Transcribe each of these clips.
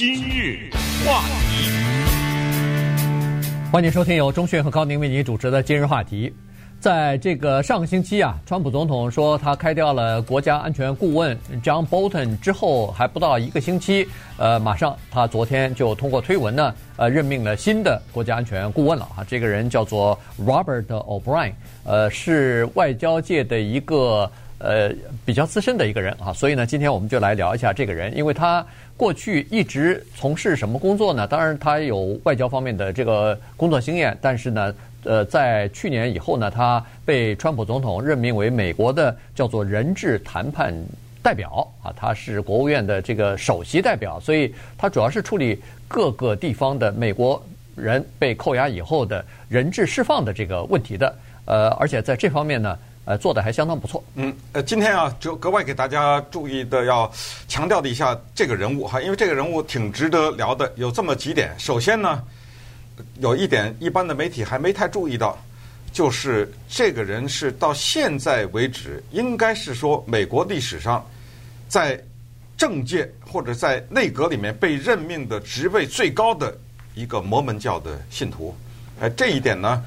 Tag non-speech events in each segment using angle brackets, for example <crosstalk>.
今日话题，欢迎收听由钟迅和高宁为您主持的今日话题。在这个上个星期啊，川普总统说他开掉了国家安全顾问 John Bolton 之后，还不到一个星期，呃，马上他昨天就通过推文呢，呃，任命了新的国家安全顾问了啊。这个人叫做 Robert O'Brien，呃，是外交界的一个呃比较资深的一个人啊。所以呢，今天我们就来聊一下这个人，因为他过去一直从事什么工作呢？当然，他有外交方面的这个工作经验，但是呢。呃，在去年以后呢，他被川普总统任命为美国的叫做人质谈判代表啊，他是国务院的这个首席代表，所以他主要是处理各个地方的美国人被扣押以后的人质释放的这个问题的。呃，而且在这方面呢，呃，做的还相当不错。嗯，呃，今天啊，就格外给大家注意的要强调的一下这个人物哈，因为这个人物挺值得聊的，有这么几点。首先呢。有一点，一般的媒体还没太注意到，就是这个人是到现在为止，应该是说美国历史上，在政界或者在内阁里面被任命的职位最高的一个摩门教的信徒。哎，这一点呢，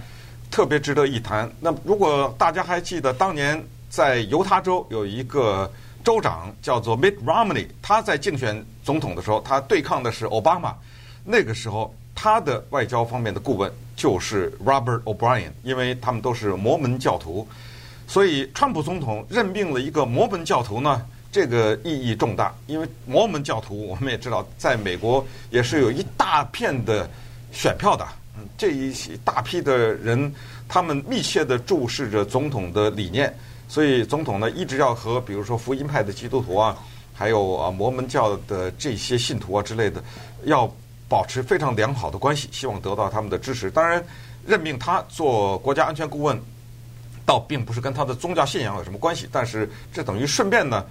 特别值得一谈。那如果大家还记得，当年在犹他州有一个州长叫做 Mitt Romney，他在竞选总统的时候，他对抗的是奥巴马，那个时候。他的外交方面的顾问就是 Robert O'Brien，因为他们都是摩门教徒，所以川普总统任命了一个摩门教徒呢，这个意义重大。因为摩门教徒我们也知道，在美国也是有一大片的选票的，这一大批的人，他们密切地注视着总统的理念，所以总统呢一直要和比如说福音派的基督徒啊，还有啊摩门教的这些信徒啊之类的要。保持非常良好的关系，希望得到他们的支持。当然，任命他做国家安全顾问，倒并不是跟他的宗教信仰有什么关系。但是，这等于顺便呢，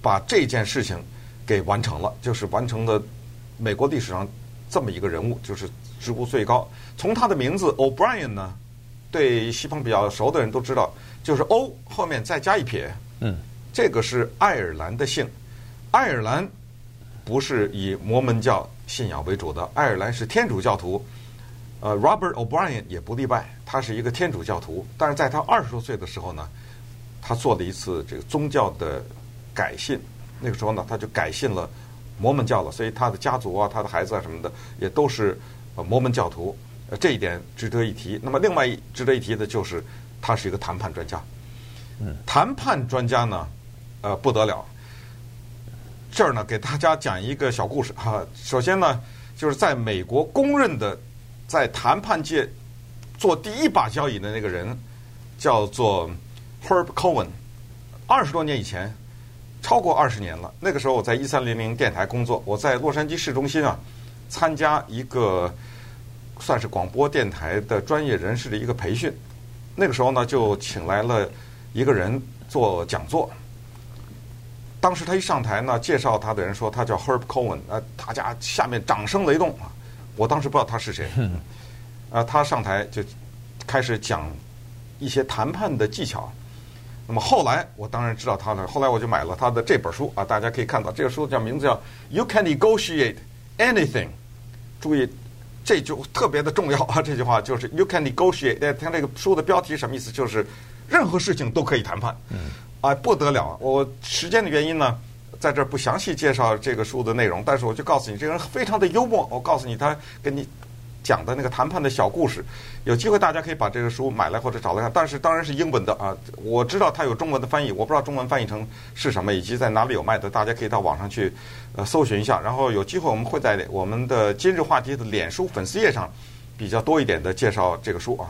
把这件事情给完成了，就是完成了美国历史上这么一个人物，就是职务最高。从他的名字 O'Brien 呢，对西方比较熟的人都知道，就是 O 后面再加一撇，嗯，这个是爱尔兰的姓。爱尔兰不是以摩门教信仰为主的，爱尔兰是天主教徒，呃，Robert O'Brien 也不例外，他是一个天主教徒。但是在他二十多岁的时候呢，他做了一次这个宗教的改信，那个时候呢，他就改信了摩门教了。所以他的家族啊，他的孩子啊什么的，也都是呃摩门教徒。呃，这一点值得一提。那么，另外值得一提的就是他是一个谈判专家。嗯，谈判专家呢，呃，不得了。这儿呢，给大家讲一个小故事哈。首先呢，就是在美国公认的在谈判界做第一把交椅的那个人，叫做 Herb Cohen。二十多年以前，超过二十年了。那个时候我在一三零零电台工作，我在洛杉矶市中心啊，参加一个算是广播电台的专业人士的一个培训。那个时候呢，就请来了一个人做讲座。当时他一上台呢，介绍他的人说他叫 Herb Cohen，呃，大家下面掌声雷动啊！我当时不知道他是谁，呃，他上台就开始讲一些谈判的技巧。那么后来我当然知道他了，后来我就买了他的这本书啊，大家可以看到这个书叫名字叫《You Can Negotiate Anything》。注意，这就特别的重要啊！这句话就是 “You Can Negotiate”。他这个书的标题什么意思？就是任何事情都可以谈判。嗯啊，不得了！我时间的原因呢，在这儿不详细介绍这个书的内容，但是我就告诉你，这个人非常的幽默。我告诉你，他跟你讲的那个谈判的小故事，有机会大家可以把这个书买来或者找来看。但是当然是英文的啊，我知道它有中文的翻译，我不知道中文翻译成是什么，以及在哪里有卖的，大家可以到网上去呃搜寻一下。然后有机会我们会在我们的今日话题的脸书粉丝页上比较多一点的介绍这个书啊。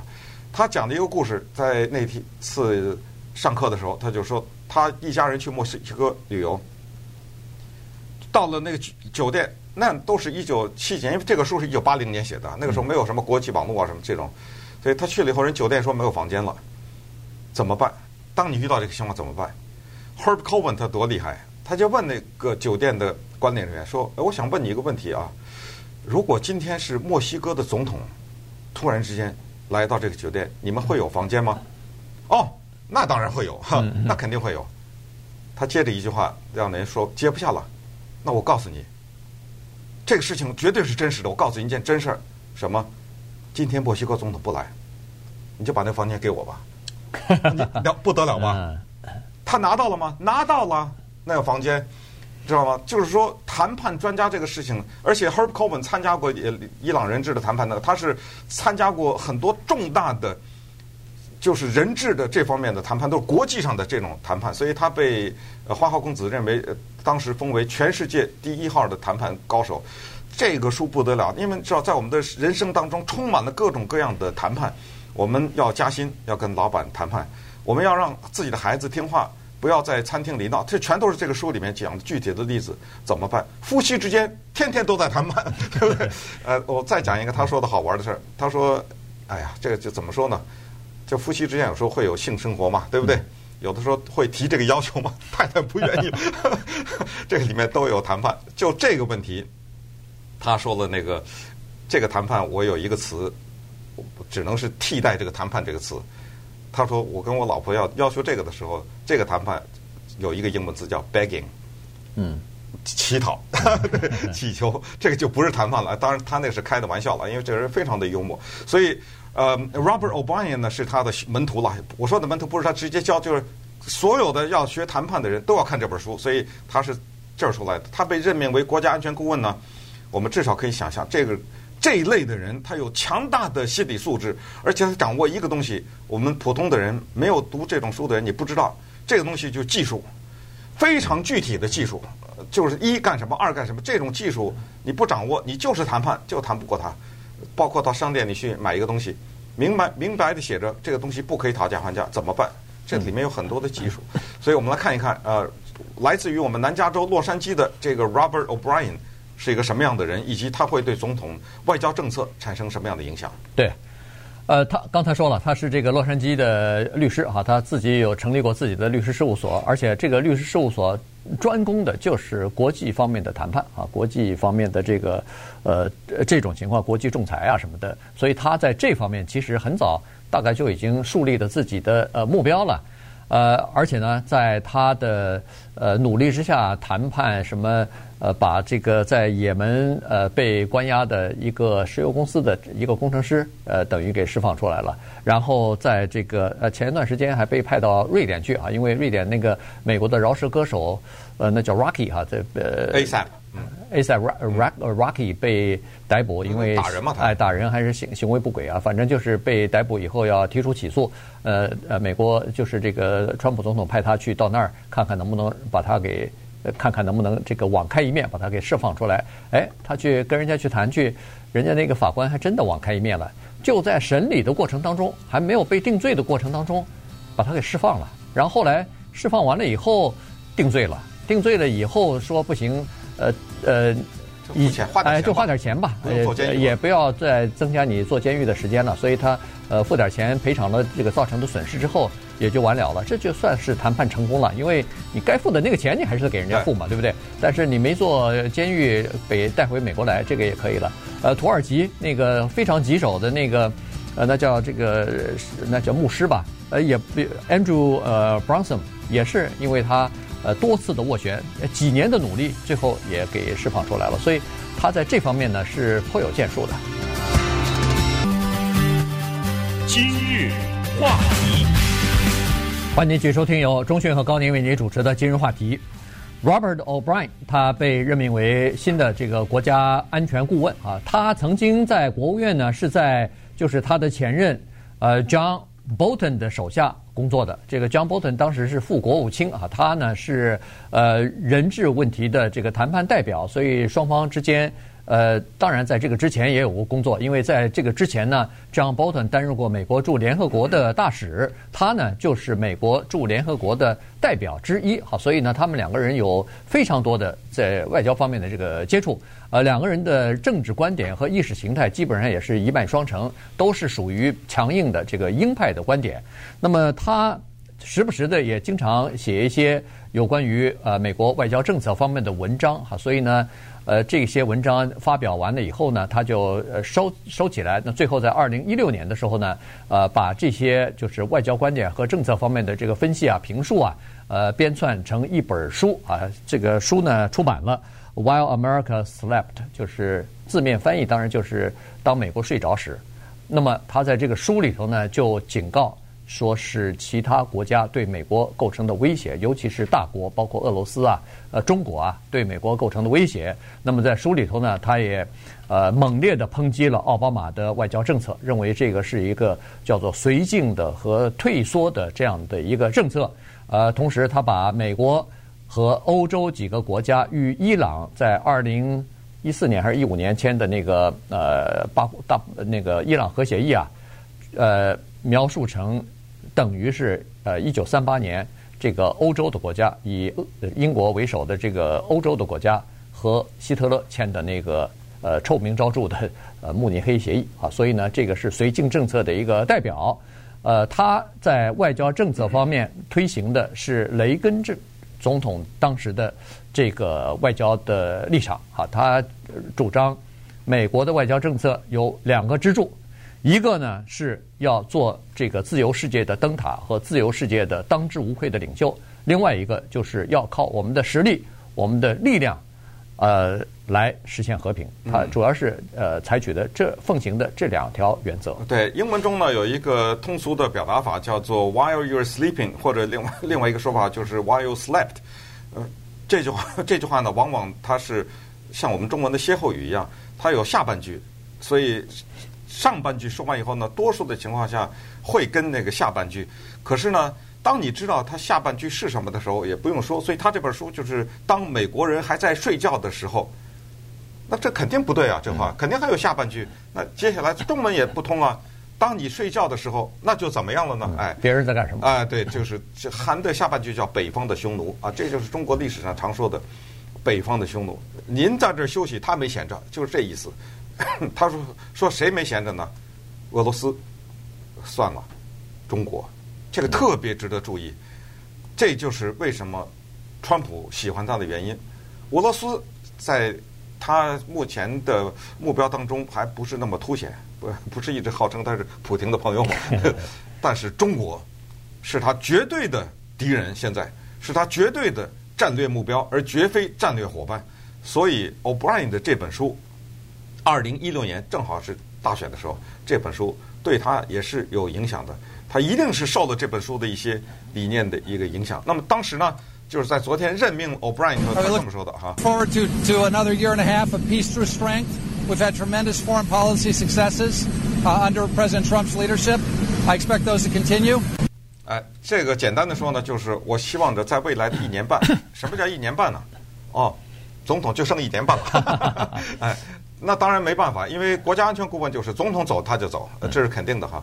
他讲的一个故事，在那次。上课的时候，他就说他一家人去墨西哥旅游，到了那个酒店，那都是一九七几年，因为这个书是一九八零年写的，那个时候没有什么国际网络啊什么这种，所以他去了以后，人酒店说没有房间了，怎么办？当你遇到这个情况怎么办？Herb Cohen 他多厉害，他就问那个酒店的管理人员说：“哎我想问你一个问题啊，如果今天是墨西哥的总统突然之间来到这个酒店，你们会有房间吗？”哦。那当然会有哈，那肯定会有。他接着一句话让人说接不下了。那我告诉你，这个事情绝对是真实的。我告诉你一件真事儿，什么？今天墨西哥总统不来，你就把那房间给我吧。<laughs> 了不得了吧？他拿到了吗？拿到了，那个房间，知道吗？就是说谈判专家这个事情，而且 Herb Cohen 参加过伊朗人质的谈判的，他是参加过很多重大的，就是人质的这方面的谈判，都是国际上的这种谈判，所以他被花花公子认为当时封为全世界第一号的谈判高手。这个书不得了，因为知道在我们的人生当中充满了各种各样的谈判。我们要加薪，要跟老板谈判；我们要让自己的孩子听话，不要在餐厅里闹。这全都是这个书里面讲的具体的例子。怎么办？夫妻之间天天都在谈判，对不对？呃，我再讲一个他说的好玩的事儿。他说：“哎呀，这个就怎么说呢？就夫妻之间有时候会有性生活嘛，对不对？有的时候会提这个要求吗，<laughs> 太太不愿意。<laughs> 这个里面都有谈判。就这个问题，他说了那个这个谈判，我有一个词。”只能是替代这个谈判这个词。他说：“我跟我老婆要要求这个的时候，这个谈判有一个英文字叫 begging，嗯，乞讨、<laughs> 乞求，这个就不是谈判了。当然，他那是开的玩笑了，因为这个人非常的幽默。所以，呃，Robert O'Brien 呢是他的门徒了。我说的门徒不是他直接教，就是所有的要学谈判的人都要看这本书。所以他是这儿出来的。他被任命为国家安全顾问呢，我们至少可以想象这个。”这一类的人，他有强大的心理素质，而且他掌握一个东西，我们普通的人没有读这种书的人，你不知道这个东西就技术，非常具体的技术，就是一干什么，二干什么，这种技术你不掌握，你就是谈判就谈不过他。包括到商店里去买一个东西，明白明白的写着这个东西不可以讨价还价，怎么办？这里面有很多的技术，<laughs> 所以我们来看一看，呃，来自于我们南加州洛杉矶的这个 Robert O'Brien。是一个什么样的人，以及他会对总统外交政策产生什么样的影响？对，呃，他刚才说了，他是这个洛杉矶的律师哈，他自己有成立过自己的律师事务所，而且这个律师事务所专攻的就是国际方面的谈判啊，国际方面的这个呃这种情况，国际仲裁啊什么的，所以他在这方面其实很早大概就已经树立了自己的呃目标了。呃，而且呢，在他的呃努力之下，谈判什么呃，把这个在也门呃被关押的一个石油公司的一个工程师呃，等于给释放出来了。然后在这个呃前一段时间还被派到瑞典去啊，因为瑞典那个美国的饶舌歌手呃，那叫 Rocky 哈，这呃 ASAP。A.S.A. Rocky 被逮捕，因为打人嘛，哎，打人还是行行为不轨啊，反正就是被逮捕以后要提出起诉。呃呃，美国就是这个川普总统派他去到那儿看看能不能把他给，看看能不能这个网开一面，把他给释放出来。哎，他去跟人家去谈去，人家那个法官还真的网开一面了，就在审理的过程当中，还没有被定罪的过程当中，把他给释放了。然后后来释放完了以后定罪了，定罪了以后说不行。呃呃，以前花点钱，就花点钱吧，呃，也不要再增加你坐监狱的时间了。所以他呃付点钱赔偿了这个造成的损失之后，也就完了了。这就算是谈判成功了，因为你该付的那个钱你还是得给人家付嘛，对，对不对？但是你没坐监狱被带回美国来，这个也可以了。呃，土耳其那个非常棘手的那个，呃，那叫这个那叫牧师吧，呃，也 Andrew 呃 Brunson 也是因为他。呃，多次的斡旋，几年的努力，最后也给释放出来了。所以他在这方面呢是颇有建树的。今日话题，欢迎继续收听由钟迅和高宁为您主持的今日话题。Robert O'Brien 他被任命为新的这个国家安全顾问啊，他曾经在国务院呢是在就是他的前任呃 John Bolton 的手下。工作的这个 John Bolton 当时是副国务卿啊，他呢是呃人质问题的这个谈判代表，所以双方之间。呃，当然，在这个之前也有过工作，因为在这个之前呢，John Bolton 担任过美国驻联合国的大使，他呢就是美国驻联合国的代表之一。好，所以呢，他们两个人有非常多的在外交方面的这个接触。呃，两个人的政治观点和意识形态基本上也是一脉双承，都是属于强硬的这个鹰派的观点。那么他时不时的也经常写一些有关于呃美国外交政策方面的文章。哈，所以呢。呃，这些文章发表完了以后呢，他就呃收收起来。那最后在二零一六年的时候呢，呃，把这些就是外交观点和政策方面的这个分析啊、评述啊，呃，编纂成一本书啊。这个书呢出版了。While America Slept，就是字面翻译当然就是当美国睡着时。那么他在这个书里头呢，就警告说是其他国家对美国构成的威胁，尤其是大国，包括俄罗斯啊、呃中国啊，对美国构成的威胁。那么在书里头呢，他也呃猛烈地抨击了奥巴马的外交政策，认为这个是一个叫做绥靖的和退缩的这样的一个政策。呃，同时他把美国和欧洲几个国家与伊朗在二零一四年还是一五年签的那个呃巴大那个伊朗核协议啊，呃描述成等于是呃一九三八年这个欧洲的国家以英国为首的这个欧洲的国家和希特勒签的那个呃臭名昭著的 <laughs> 呃慕尼黑协议。啊，所以呢这个是绥靖政策的一个代表，呃他在外交政策方面推行的是雷根政总统当时的。这个外交的立场，啊，他主张美国的外交政策有两个支柱，一个呢是要做这个自由世界的灯塔和自由世界的当之无愧的领袖，另外一个就是要靠我们的实力、我们的力量，呃，来实现和平。它主要是呃采取的这奉行的这两条原则。对，英文中呢有一个通俗的表达法叫做 “while you're sleeping”，或者另外 <laughs> 另外一个说法就是 “while you slept”，呃。这句话，<laughs> 这句话呢，往往它是像我们中文的歇后语一样，它有下半句，所以上半句说完以后呢，多数的情况下会跟那个下半句。可是呢，当你知道它下半句是什么的时候，也不用说。所以他这本书就是当美国人还在睡觉的时候，那这肯定不对啊，这话肯定还有下半句。那接下来中文也不通啊。当你睡觉的时候，那就怎么样了呢？哎，别人在干什么？哎，对，就是这含的下半句叫“北方的匈奴”啊，这就是中国历史上常说的“北方的匈奴”。您在这儿休息，他没闲着，就是这意思。<laughs> 他说说谁没闲着呢？俄罗斯，算了，中国，这个特别值得注意。这就是为什么川普喜欢他的原因。俄罗斯在他目前的目标当中还不是那么凸显。不不是一直号称他是普京的朋友吗？<laughs> 但是中国是他绝对的敌人，现在是他绝对的战略目标，而绝非战略伙伴。所以，O'Brien 的这本书，二零一六年正好是大选的时候，这本书对他也是有影响的。他一定是受了这本书的一些理念的一个影响。那么当时呢，就是在昨天任命 O'Brien 的时候，他这么说的哈。Forward to to another year and a half of peace through strength. We've had tremendous foreign policy successes under President Trump's leadership. I expect those to continue. 哎，这个简单的说呢，就是我希望着在未来的一年半，什么叫一年半呢？哦，总统就剩一年半了。哎，那当然没办法，因为国家安全顾问就是总统走他就走，这是肯定的哈。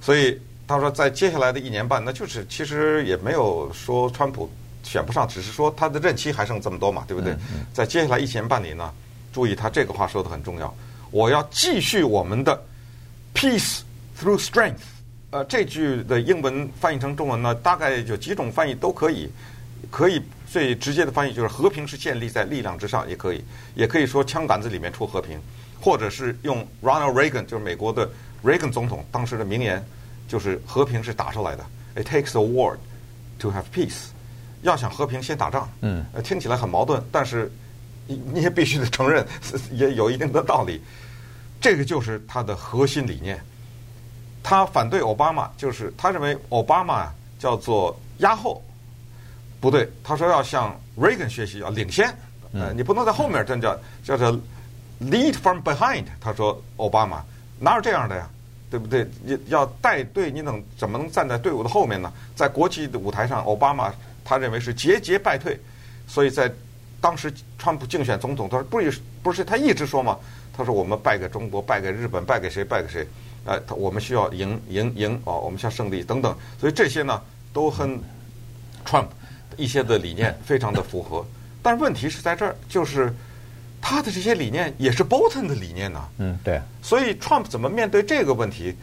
所以他说，在接下来的一年半，那就是其实也没有说川普选不上，只是说他的任期还剩这么多嘛，对不对？在接下来一年半里呢？注意，他这个话说的很重要。我要继续我们的 peace through strength。呃，这句的英文翻译成中文呢，大概有几种翻译都可以。可以最直接的翻译就是和平是建立在力量之上，也可以，也可以说枪杆子里面出和平，或者是用 Ronald Reagan，就是美国的 Reagan 总统当时的名言，就是和平是打出来的。It takes a war to have peace。要想和平，先打仗。嗯，听起来很矛盾，但是。你你也必须得承认，<laughs> 也有一定的道理。这个就是他的核心理念。他反对奥巴马，就是他认为奥巴马叫做压后，不对。他说要向 Reagan 学习，要领先。呃，你不能在后面，这叫叫做 lead from behind。他说奥巴马哪有这样的呀？对不对？你要带队，你能怎么能站在队伍的后面呢？在国际的舞台上，奥巴马他认为是节节败退，所以在。当时川普竞选总统，他说不是不是他一直说嘛？他说我们败给中国，败给日本，败给谁？败给谁？呃，我们需要赢赢赢哦，我们需要胜利等等。所以这些呢，都和川普一些的理念非常的符合。但问题是在这儿，就是他的这些理念也是 Bolton 的理念呢。嗯，对。所以 Trump 怎么面对这个问题？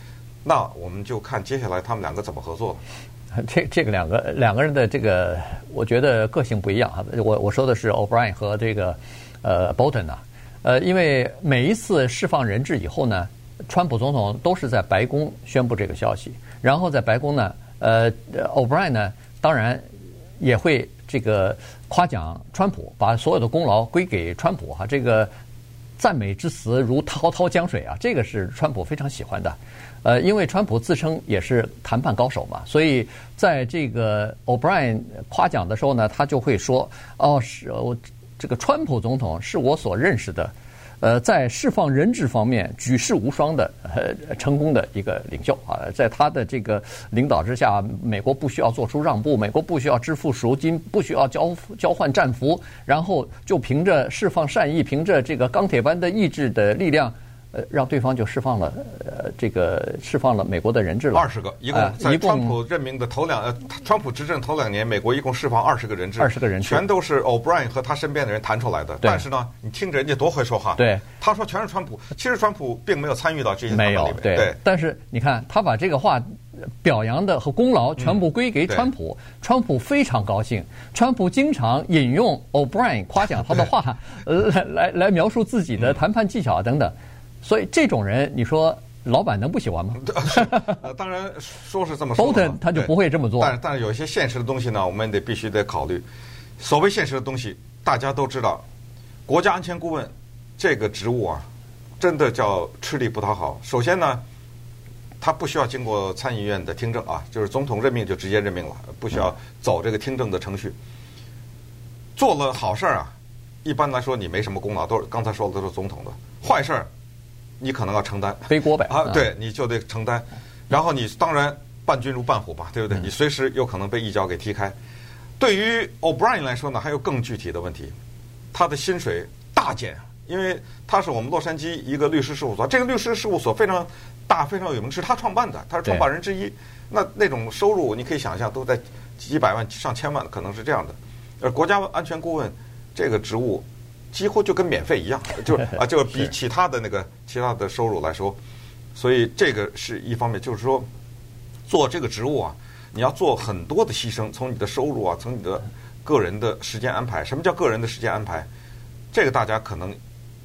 那我们就看接下来他们两个怎么合作了。<laughs> 这这个两个两个人的这个，我觉得个性不一样哈。我我说的是 O'Brien 和这个呃 Bolton 呐，呃，因为每一次释放人质以后呢，川普总统都是在白宫宣布这个消息，然后在白宫呢，呃，O'Brien 呢，当然也会这个夸奖川普，把所有的功劳归给川普哈，这个赞美之词如滔滔江水啊，这个是川普非常喜欢的。呃，因为川普自称也是谈判高手嘛，所以在这个 O'Brien 夸奖的时候呢，他就会说：“哦，是我这个川普总统是我所认识的。”呃，在释放人质方面举世无双的呃成功的一个领袖啊，在他的这个领导之下，美国不需要做出让步，美国不需要支付赎金，不需要交交换战俘，然后就凭着释放善意，凭着这个钢铁般的意志的力量。呃，让对方就释放了，这个释放了美国的人质了。二十个，一共在川普任命的头两，呃，川普执政头两年，美国一共释放二十个人质。二十个人质，全都是 O'Brien 和他身边的人谈出来的。但是呢，你听着人家多会说话。对，他说全是川普，其实川普并没有参与到这些。没有，对。但是你看，他把这个话表扬的和功劳全部归给川普，川普非常高兴。川普经常引用 O'Brien 夸奖他的话，呃，<laughs> 来来来描述自己的谈判技巧等等。所以这种人，你说老板能不喜欢吗？<laughs> 呃，当然说是这么说。Bolton 他就不会这么做。但但是有一些现实的东西呢，我们得必须得考虑。所谓现实的东西，大家都知道，国家安全顾问这个职务啊，真的叫吃力不讨好。首先呢，他不需要经过参议院的听证啊，就是总统任命就直接任命了，不需要走这个听证的程序。做了好事儿啊，一般来说你没什么功劳，都是刚才说的都是总统的坏事儿。你可能要承担背锅呗啊，对，你就得承担。然后你当然伴君如伴虎吧，对不对？你随时有可能被一脚给踢开。对于 O'Brien 来说呢，还有更具体的问题，他的薪水大减，因为他是我们洛杉矶一个律师事务所，这个律师事务所非常大，非常有名，是他创办的，他是创办人之一。那那种收入你可以想象，都在几百万、上千万，可能是这样的。而国家安全顾问这个职务。几乎就跟免费一样，<laughs> 就是啊，就比其他的那个其他的收入来说，所以这个是一方面，就是说做这个职务啊，你要做很多的牺牲，从你的收入啊，从你的个人的时间安排。什么叫个人的时间安排？这个大家可能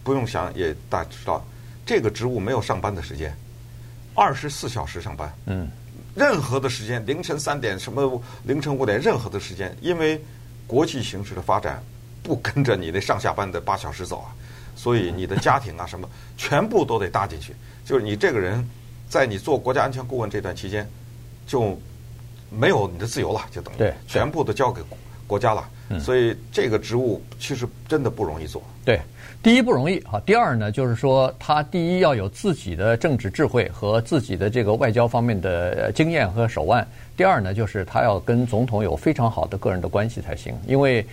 不用想，也大家知道，这个职务没有上班的时间，二十四小时上班。嗯，任何的时间，凌晨三点，什么凌晨五点，任何的时间，因为国际形势的发展。不跟着你那上下班的八小时走啊，<laughs> 所以你的家庭啊什么 <laughs> 全部都得搭进去。就是你这个人，在你做国家安全顾问这段期间，就没有你的自由了，就等于全部都交给国家了。所以这个职务其实真的不容易做。对，第一不容易啊，第二呢，就是说他第一要有自己的政治智慧和自己的这个外交方面的经验和手腕。第二呢，就是他要跟总统有非常好的个人的关系才行，因为。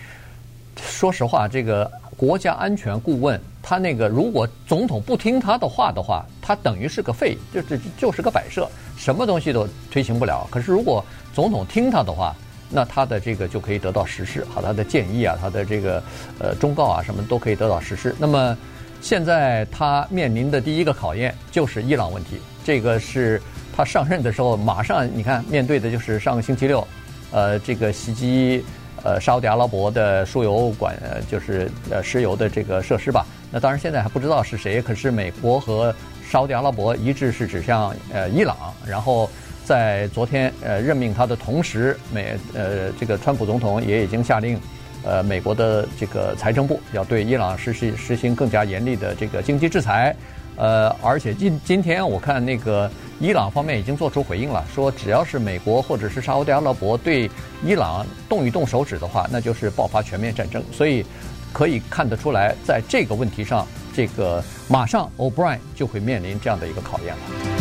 说实话，这个国家安全顾问，他那个如果总统不听他的话的话，他等于是个废，就这就是个摆设，什么东西都推行不了。可是如果总统听他的话，那他的这个就可以得到实施，好，他的建议啊，他的这个呃忠告啊，什么都可以得到实施。那么现在他面临的第一个考验就是伊朗问题，这个是他上任的时候马上你看面对的就是上个星期六，呃，这个袭击。呃，沙特阿拉伯的输油管，呃就是呃石油的这个设施吧。那当然现在还不知道是谁，可是美国和沙特阿拉伯一致是指向呃伊朗。然后在昨天呃任命他的同时，美呃这个川普总统也已经下令，呃美国的这个财政部要对伊朗实施实行更加严厉的这个经济制裁。呃，而且今今天我看那个伊朗方面已经做出回应了，说只要是美国或者是沙特阿拉伯对伊朗动一动手指的话，那就是爆发全面战争。所以可以看得出来，在这个问题上，这个马上 O'Brien 就会面临这样的一个考验了。